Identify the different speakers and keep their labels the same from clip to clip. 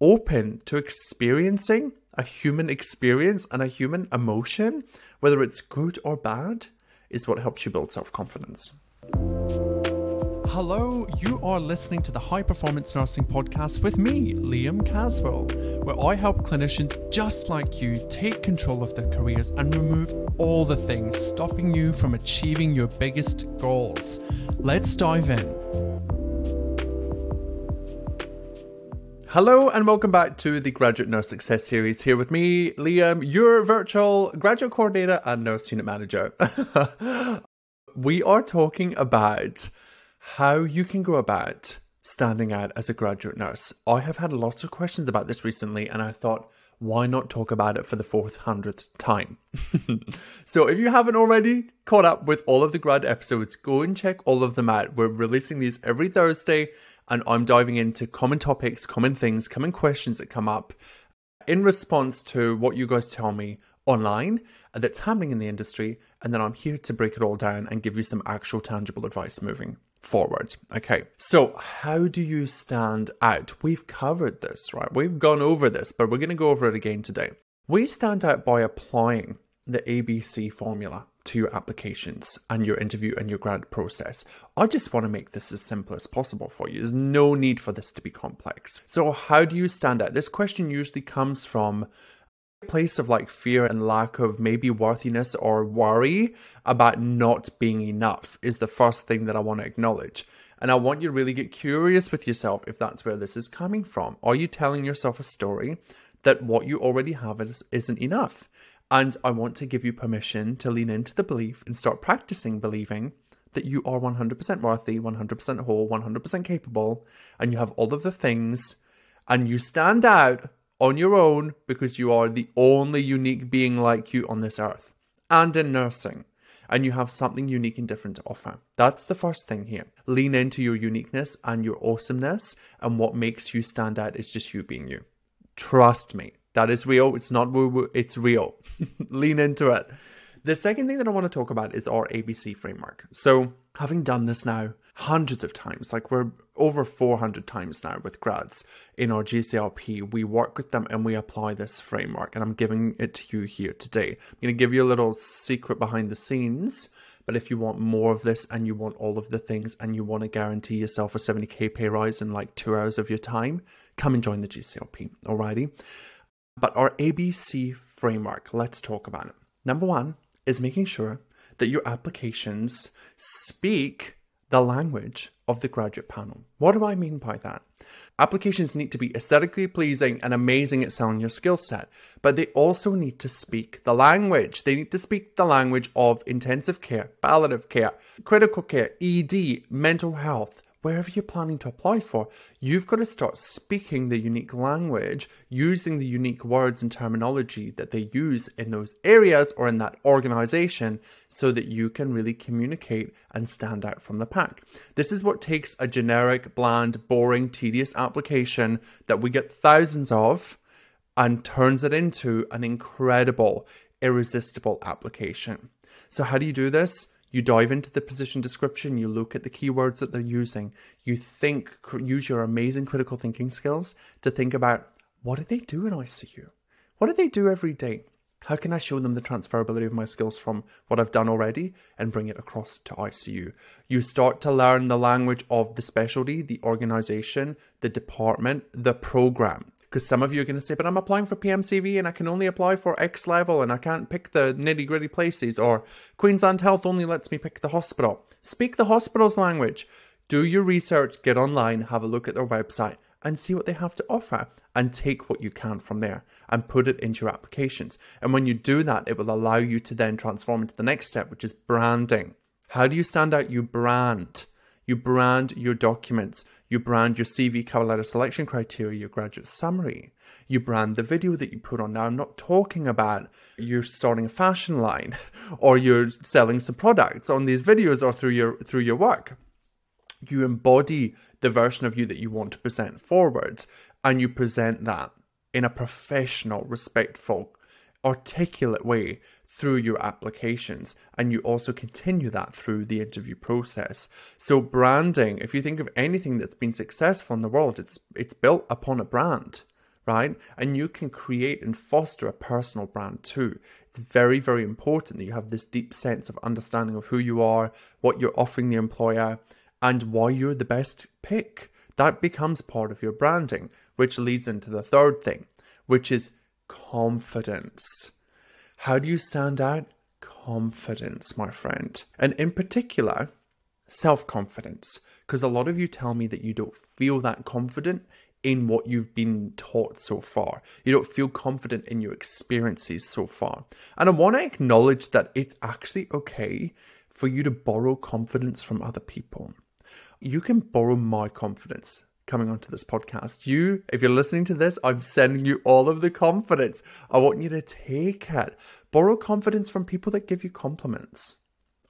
Speaker 1: Open to experiencing a human experience and a human emotion, whether it's good or bad, is what helps you build self confidence. Hello, you are listening to the High Performance Nursing Podcast with me, Liam Caswell, where I help clinicians just like you take control of their careers and remove all the things stopping you from achieving your biggest goals. Let's dive in. Hello and welcome back to the Graduate Nurse Success Series. Here with me, Liam, your virtual graduate coordinator and nurse unit manager. we are talking about how you can go about standing out as a graduate nurse. I have had lots of questions about this recently, and I thought, why not talk about it for the 400th time? so, if you haven't already caught up with all of the grad episodes, go and check all of them out. We're releasing these every Thursday and I'm diving into common topics, common things, common questions that come up in response to what you guys tell me online that's happening in the industry. And then I'm here to break it all down and give you some actual tangible advice moving forward. Okay, so how do you stand out? We've covered this, right? We've gone over this, but we're going to go over it again today. We stand out by applying the ABC formula to your applications and your interview and your grad process. I just want to make this as simple as possible for you. There's no need for this to be complex. So, how do you stand out? This question usually comes from a place of like fear and lack of maybe worthiness or worry about not being enough, is the first thing that I want to acknowledge. And I want you to really get curious with yourself if that's where this is coming from. Are you telling yourself a story that what you already have is, isn't enough? And I want to give you permission to lean into the belief and start practicing believing that you are 100% worthy, 100% whole, 100% capable, and you have all of the things, and you stand out on your own because you are the only unique being like you on this earth and in nursing. And you have something unique and different to offer. That's the first thing here. Lean into your uniqueness and your awesomeness, and what makes you stand out is just you being you. Trust me. That is real. It's not woo woo, it's real. Lean into it. The second thing that I want to talk about is our ABC framework. So, having done this now hundreds of times, like we're over 400 times now with grads in our GCLP, we work with them and we apply this framework. And I'm giving it to you here today. I'm going to give you a little secret behind the scenes. But if you want more of this and you want all of the things and you want to guarantee yourself a 70k pay rise in like two hours of your time, come and join the GCLP. Alrighty. But our ABC framework, let's talk about it. Number one is making sure that your applications speak the language of the graduate panel. What do I mean by that? Applications need to be aesthetically pleasing and amazing at selling your skill set, but they also need to speak the language. They need to speak the language of intensive care, palliative care, critical care, ED, mental health, wherever you're planning to apply for, you've got to start speaking the unique language, using the unique words and terminology that they use in those areas or in that organization so that you can really communicate and stand out from the pack. This is what takes a generic, bland, boring, tedious application that we get thousands of and turns it into an incredible, irresistible application. So, how do you do this? You dive into the position description, you look at the keywords that they're using, you think, use your amazing critical thinking skills to think about what do they do in ICU? What do they do every day? How can I show them the transferability of my skills from what I've done already and bring it across to ICU? You start to learn the language of the specialty, the organization, the department, the program. Because some of you are going to say, but I'm applying for PMCV and I can only apply for X level and I can't pick the nitty gritty places, or Queensland Health only lets me pick the hospital. Speak the hospital's language. Do your research, get online, have a look at their website, and see what they have to offer and take what you can from there and put it into your applications. And when you do that, it will allow you to then transform into the next step, which is branding. How do you stand out? You brand. You brand your documents. You brand your CV cover letter selection criteria, your graduate summary. You brand the video that you put on. Now, I'm not talking about you're starting a fashion line or you're selling some products on these videos or through your through your work. You embody the version of you that you want to present forward, and you present that in a professional, respectful, articulate way through your applications and you also continue that through the interview process. So branding if you think of anything that's been successful in the world it's it's built upon a brand right? And you can create and foster a personal brand too. It's very very important that you have this deep sense of understanding of who you are what you're offering the employer and why you're the best pick. That becomes part of your branding which leads into the third thing which is confidence how do you stand out? Confidence, my friend. And in particular, self confidence. Because a lot of you tell me that you don't feel that confident in what you've been taught so far. You don't feel confident in your experiences so far. And I want to acknowledge that it's actually okay for you to borrow confidence from other people. You can borrow my confidence coming onto this podcast. You, if you're listening to this, I'm sending you all of the confidence. I want you to take it. Borrow confidence from people that give you compliments.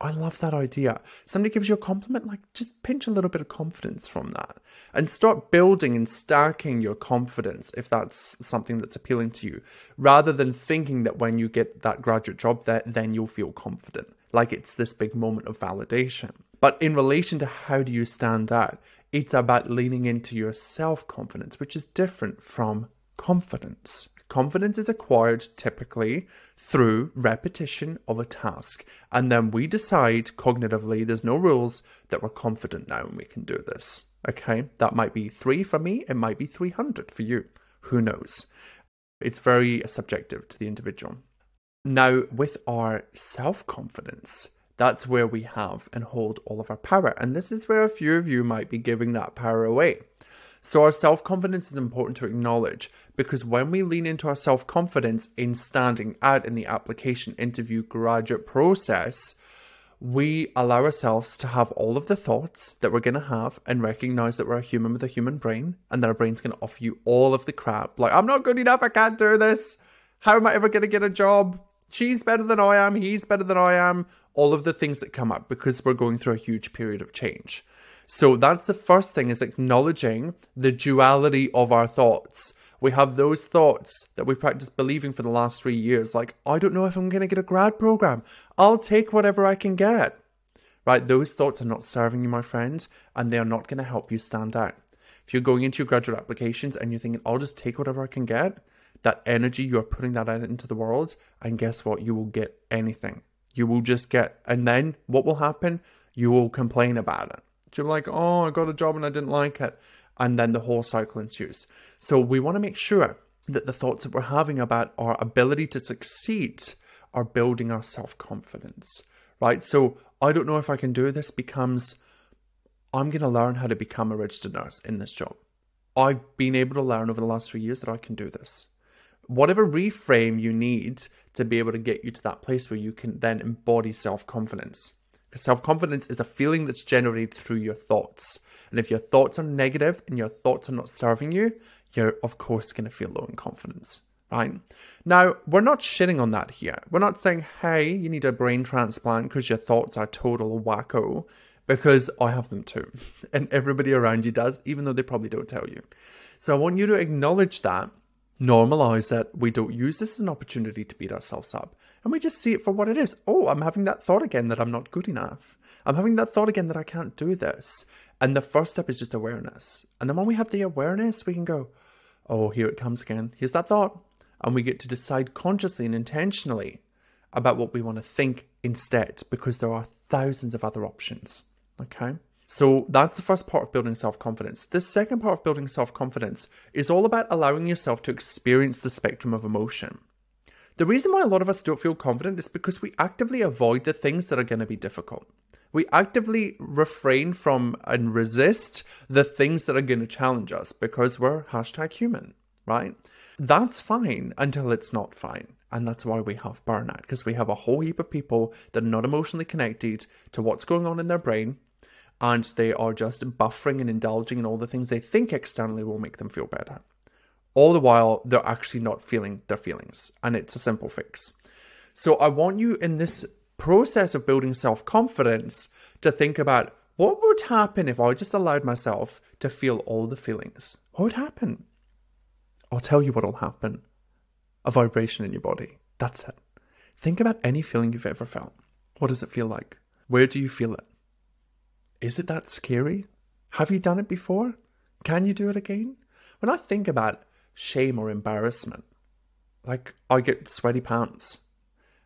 Speaker 1: I love that idea. Somebody gives you a compliment, like just pinch a little bit of confidence from that and start building and stacking your confidence if that's something that's appealing to you, rather than thinking that when you get that graduate job, that then you'll feel confident, like it's this big moment of validation. But in relation to how do you stand out, it's about leaning into your self confidence, which is different from confidence. Confidence is acquired typically through repetition of a task, and then we decide cognitively, there's no rules, that we're confident now and we can do this. Okay, that might be three for me, it might be 300 for you. Who knows? It's very subjective to the individual. Now, with our self confidence, that's where we have and hold all of our power. And this is where a few of you might be giving that power away. So, our self confidence is important to acknowledge because when we lean into our self confidence in standing out in the application interview graduate process, we allow ourselves to have all of the thoughts that we're going to have and recognize that we're a human with a human brain and that our brain's going to offer you all of the crap. Like, I'm not good enough, I can't do this. How am I ever going to get a job? She's better than I am, he's better than I am all of the things that come up because we're going through a huge period of change. So that's the first thing is acknowledging the duality of our thoughts. We have those thoughts that we practiced believing for the last three years, like, I don't know if I'm going to get a grad program. I'll take whatever I can get. Right? Those thoughts are not serving you, my friend, and they are not going to help you stand out. If you're going into your graduate applications and you're thinking, I'll just take whatever I can get, that energy, you're putting that out into the world, and guess what? You will get anything. You will just get, and then what will happen? You will complain about it. You're like, oh, I got a job and I didn't like it. And then the whole cycle ensues. So we want to make sure that the thoughts that we're having about our ability to succeed are building our self confidence, right? So I don't know if I can do this becomes I'm going to learn how to become a registered nurse in this job. I've been able to learn over the last three years that I can do this whatever reframe you need to be able to get you to that place where you can then embody self confidence. Because self confidence is a feeling that's generated through your thoughts. And if your thoughts are negative and your thoughts are not serving you, you're of course going to feel low in confidence. Right? Now, we're not shitting on that here. We're not saying, hey, you need a brain transplant because your thoughts are total wacko, because I have them too. And everybody around you does, even though they probably don't tell you. So I want you to acknowledge that normalize that we don't use this as an opportunity to beat ourselves up and we just see it for what it is. Oh, I'm having that thought again that I'm not good enough. I'm having that thought again that I can't do this. And the first step is just awareness. And then when we have the awareness, we can go, oh, here it comes again. Here's that thought. And we get to decide consciously and intentionally about what we want to think instead because there are thousands of other options. Okay? So that's the first part of building self confidence. The second part of building self confidence is all about allowing yourself to experience the spectrum of emotion. The reason why a lot of us don't feel confident is because we actively avoid the things that are going to be difficult. We actively refrain from and resist the things that are going to challenge us because we're hashtag human, right? That's fine until it's not fine. And that's why we have burnout, because we have a whole heap of people that are not emotionally connected to what's going on in their brain. And they are just buffering and indulging in all the things they think externally will make them feel better. All the while, they're actually not feeling their feelings. And it's a simple fix. So I want you in this process of building self confidence to think about what would happen if I just allowed myself to feel all the feelings? What would happen? I'll tell you what'll happen a vibration in your body. That's it. Think about any feeling you've ever felt. What does it feel like? Where do you feel it? Is it that scary? Have you done it before? Can you do it again? When I think about shame or embarrassment, like I get sweaty pants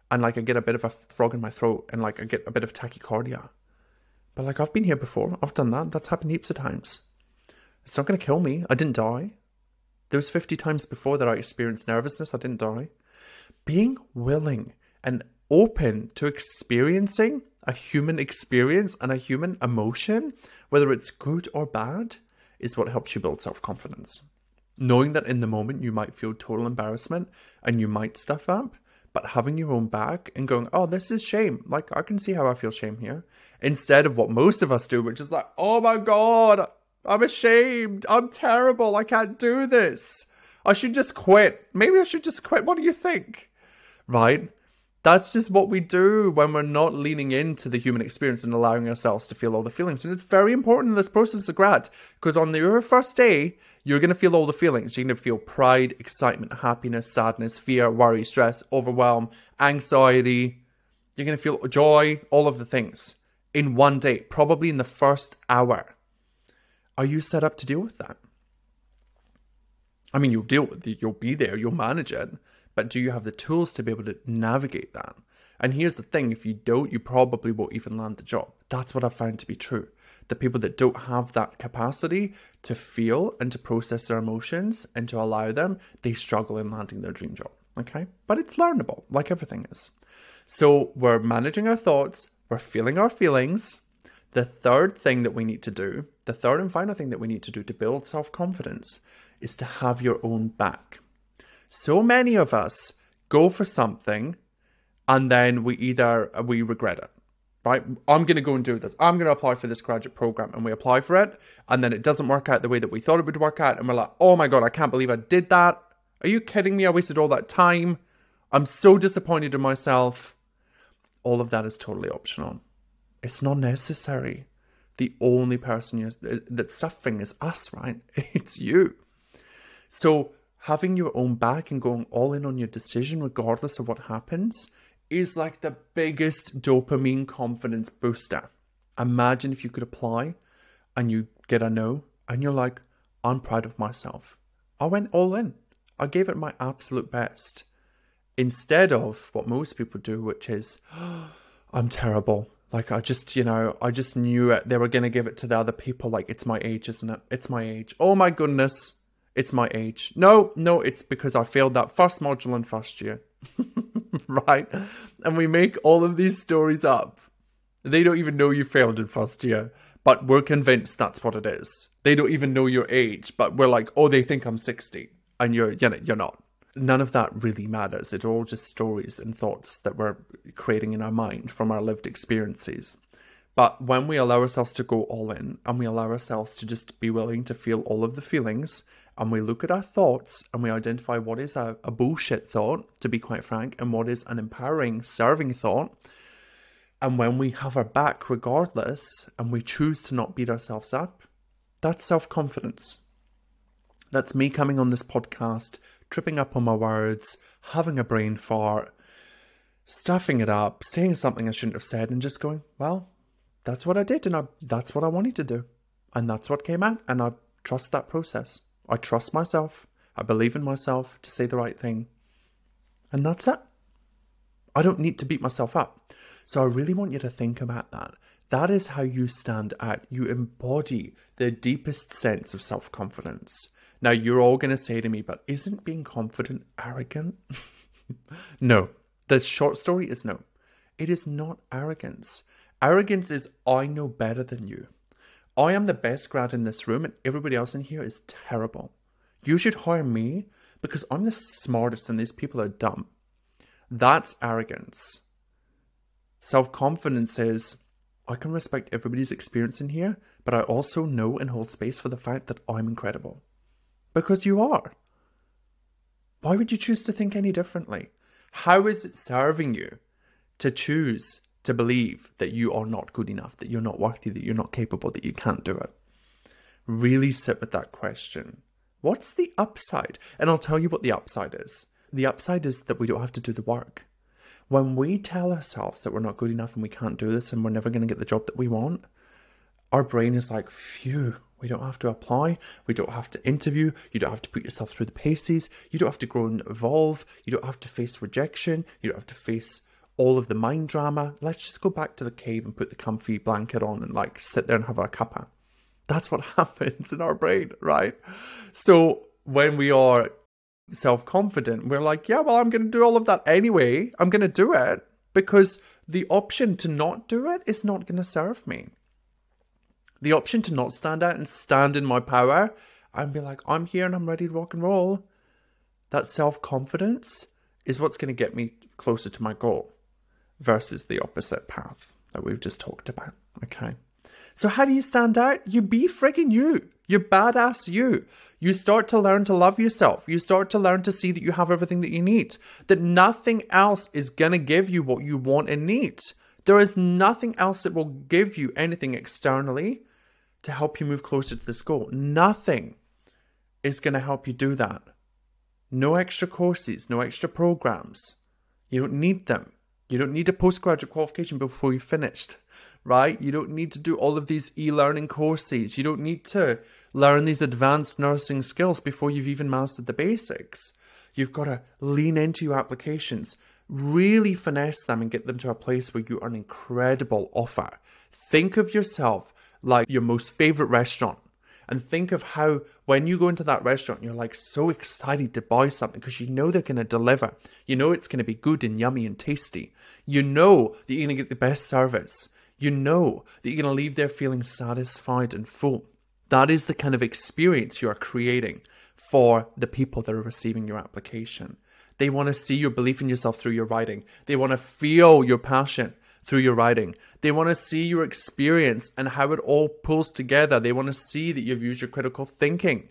Speaker 1: and like I get a bit of a frog in my throat and like I get a bit of tachycardia. But like I've been here before, I've done that. That's happened heaps of times. It's not going to kill me. I didn't die. There was 50 times before that I experienced nervousness, I didn't die. Being willing and open to experiencing a human experience and a human emotion, whether it's good or bad, is what helps you build self confidence. Knowing that in the moment you might feel total embarrassment and you might stuff up, but having your own back and going, oh, this is shame. Like, I can see how I feel shame here. Instead of what most of us do, which is like, oh my God, I'm ashamed. I'm terrible. I can't do this. I should just quit. Maybe I should just quit. What do you think? Right? That's just what we do when we're not leaning into the human experience and allowing ourselves to feel all the feelings. And it's very important in this process of grad because on your first day, you're going to feel all the feelings. You're going to feel pride, excitement, happiness, sadness, fear, worry, stress, overwhelm, anxiety. You're going to feel joy, all of the things in one day, probably in the first hour. Are you set up to deal with that? I mean, you'll deal with it, you'll be there, you'll manage it, but do you have the tools to be able to navigate that? And here's the thing if you don't, you probably won't even land the job. That's what I've found to be true. The people that don't have that capacity to feel and to process their emotions and to allow them, they struggle in landing their dream job. Okay? But it's learnable, like everything is. So we're managing our thoughts, we're feeling our feelings, the third thing that we need to do, the third and final thing that we need to do to build self confidence is to have your own back. So many of us go for something and then we either we regret it. Right? I'm going to go and do this. I'm going to apply for this graduate program and we apply for it and then it doesn't work out the way that we thought it would work out and we're like, "Oh my god, I can't believe I did that. Are you kidding me? I wasted all that time. I'm so disappointed in myself." All of that is totally optional. It's not necessary. The only person that's suffering is us, right? It's you. So having your own back and going all in on your decision, regardless of what happens, is like the biggest dopamine confidence booster. Imagine if you could apply and you get a no, and you're like, I'm proud of myself. I went all in. I gave it my absolute best. Instead of what most people do, which is, oh, I'm terrible. Like I just, you know, I just knew it. They were gonna give it to the other people. Like it's my age, isn't it? It's my age. Oh my goodness, it's my age. No, no, it's because I failed that first module in first year, right? And we make all of these stories up. They don't even know you failed in first year, but we're convinced that's what it is. They don't even know your age, but we're like, oh, they think I'm sixty, and you're, you know, you're not none of that really matters. It's all just stories and thoughts that we're creating in our mind from our lived experiences. But when we allow ourselves to go all in and we allow ourselves to just be willing to feel all of the feelings and we look at our thoughts and we identify what is a, a bullshit thought, to be quite frank, and what is an empowering, serving thought, and when we have our back regardless and we choose to not beat ourselves up, that's self confidence. That's me coming on this podcast tripping up on my words, having a brain fart, stuffing it up, saying something I shouldn't have said, and just going, well, that's what I did, and I, that's what I wanted to do. And that's what came out, and I trust that process. I trust myself. I believe in myself to say the right thing. And that's it. I don't need to beat myself up. So I really want you to think about that. That is how you stand out. You embody the deepest sense of self confidence. Now, you're all going to say to me, but isn't being confident arrogant? no. The short story is no. It is not arrogance. Arrogance is, I know better than you. I am the best grad in this room, and everybody else in here is terrible. You should hire me because I'm the smartest and these people are dumb. That's arrogance. Self confidence is I can respect everybody's experience in here, but I also know and hold space for the fact that I'm incredible. Because you are. Why would you choose to think any differently? How is it serving you to choose to believe that you are not good enough, that you're not worthy, that you're not capable, that you can't do it? Really sit with that question. What's the upside? And I'll tell you what the upside is. The upside is that we don't have to do the work. When we tell ourselves that we're not good enough and we can't do this and we're never going to get the job that we want, our brain is like, phew, we don't have to apply. We don't have to interview. You don't have to put yourself through the paces. You don't have to grow and evolve. You don't have to face rejection. You don't have to face all of the mind drama. Let's just go back to the cave and put the comfy blanket on and like sit there and have a cuppa. That's what happens in our brain, right? So when we are self confident, we're like, yeah, well, I'm going to do all of that anyway. I'm going to do it because the option to not do it is not going to serve me. The option to not stand out and stand in my power and be like, I'm here and I'm ready to rock and roll. That self confidence is what's going to get me closer to my goal versus the opposite path that we've just talked about. Okay. So, how do you stand out? You be frigging you. You badass you. You start to learn to love yourself. You start to learn to see that you have everything that you need, that nothing else is going to give you what you want and need. There is nothing else that will give you anything externally to help you move closer to this goal. Nothing is going to help you do that. No extra courses, no extra programs. You don't need them. You don't need a postgraduate qualification before you've finished right? You don't need to do all of these e learning courses. You don't need to learn these advanced nursing skills before you've even mastered the basics. You've got to lean into your applications, really finesse them and get them to a place where you are an incredible offer. Think of yourself like your most favorite restaurant. And think of how, when you go into that restaurant, you're like so excited to buy something because you know they're going to deliver. You know it's going to be good and yummy and tasty. You know that you're going to get the best service you know that you're going to leave there feeling satisfied and full. That is the kind of experience you are creating for the people that are receiving your application. They want to see your belief in yourself through your writing. They want to feel your passion through your writing. They want to see your experience and how it all pulls together. They want to see that you've used your critical thinking.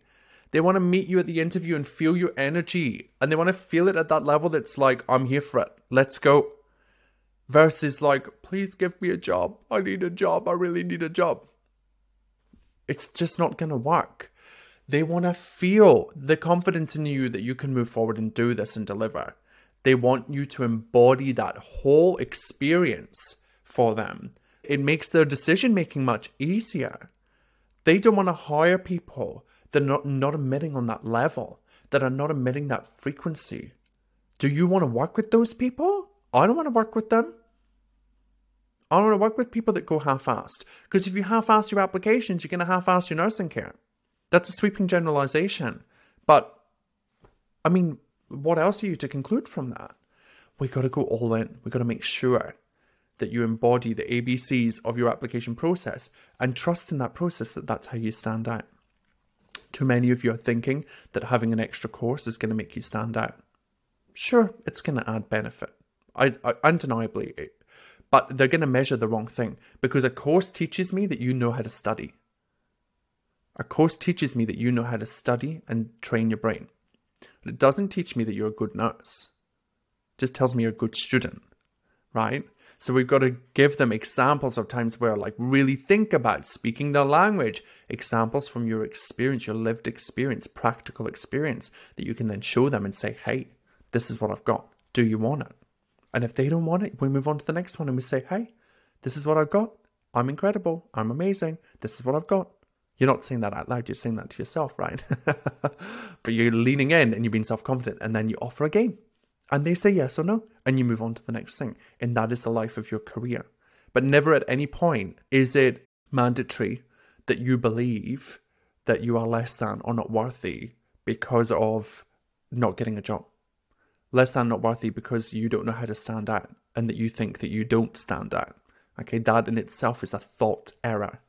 Speaker 1: They want to meet you at the interview and feel your energy. And they want to feel it at that level that's like, I'm here for it. Let's go versus like, please give me a job. I need a job. I really need a job. It's just not going to work. They want to feel the confidence in you that you can move forward and do this and deliver. They want you to embody that whole experience for them. It makes their decision making much easier. They don't want to hire people that are not, not emitting on that level, that are not emitting that frequency. Do you want to work with those people? I don't want to work with them. I don't want to work with people that go half-assed. Because if you half-ass your applications, you're going to half-ass your nursing care. That's a sweeping generalization. But, I mean, what else are you to conclude from that? We got to go all in. We got to make sure that you embody the ABCs of your application process and trust in that process that that's how you stand out. Too many of you are thinking that having an extra course is going to make you stand out. Sure, it's going to add benefit. I, I undeniably, it, but they're going to measure the wrong thing because a course teaches me that you know how to study. A course teaches me that you know how to study and train your brain. But it doesn't teach me that you're a good nurse. It just tells me you're a good student, right? So we've got to give them examples of times where, like, really think about speaking their language. Examples from your experience, your lived experience, practical experience that you can then show them and say, hey, this is what I've got. Do you want it? And if they don't want it, we move on to the next one and we say, hey, this is what I've got. I'm incredible. I'm amazing. This is what I've got. You're not saying that out loud, you're saying that to yourself, right? but you're leaning in and you're being self confident, and then you offer a game. And they say yes or no, and you move on to the next thing. And that is the life of your career. But never at any point is it mandatory that you believe that you are less than or not worthy because of not getting a job. Less than not worthy because you don't know how to stand out and that you think that you don't stand out. Okay, that in itself is a thought error.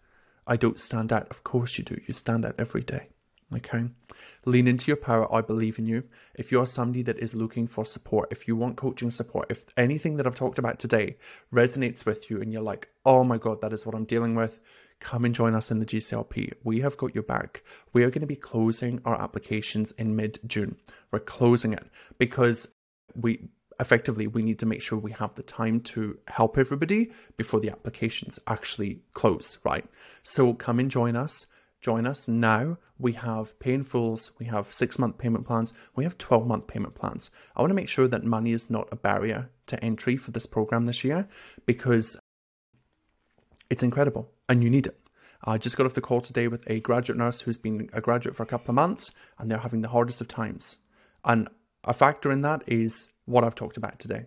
Speaker 1: I don't stand out. Of course you do. You stand out every day. Okay. Lean into your power. I believe in you. If you're somebody that is looking for support, if you want coaching support, if anything that I've talked about today resonates with you and you're like, oh my God, that is what I'm dealing with, come and join us in the GCLP. We have got your back. We are going to be closing our applications in mid June. We're closing it because we effectively we need to make sure we have the time to help everybody before the applications actually close, right? So come and join us. Join us now. We have pay in we have six month payment plans, we have 12 month payment plans. I want to make sure that money is not a barrier to entry for this program this year because it's incredible and you need it. I just got off the call today with a graduate nurse who's been a graduate for a couple of months and they're having the hardest of times. And a factor in that is what I've talked about today.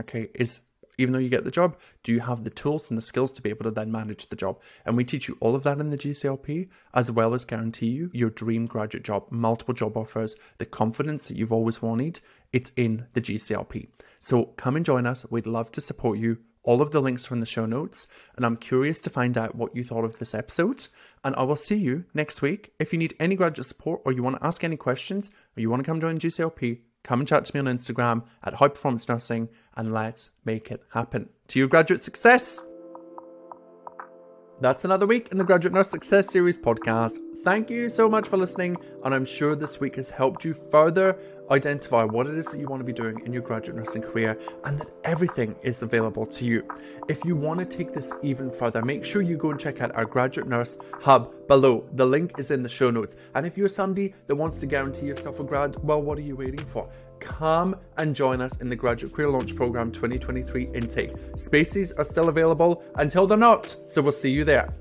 Speaker 1: Okay, is even though you get the job, do you have the tools and the skills to be able to then manage the job? And we teach you all of that in the GCLP, as well as guarantee you your dream graduate job, multiple job offers, the confidence that you've always wanted. It's in the GCLP. So come and join us. We'd love to support you. All of the links are in the show notes, and I'm curious to find out what you thought of this episode. And I will see you next week. If you need any graduate support or you want to ask any questions or you want to come join GCLP, come and chat to me on Instagram at High Performance Nursing and let's make it happen. To your graduate success! That's another week in the Graduate Nurse Success Series podcast. Thank you so much for listening, and I'm sure this week has helped you further identify what it is that you want to be doing in your graduate nursing career and that everything is available to you. If you want to take this even further, make sure you go and check out our graduate nurse hub below. The link is in the show notes. And if you're somebody that wants to guarantee yourself a grad, well, what are you waiting for? Come and join us in the Graduate Career Launch Program 2023 intake. Spaces are still available until they're not, so we'll see you there.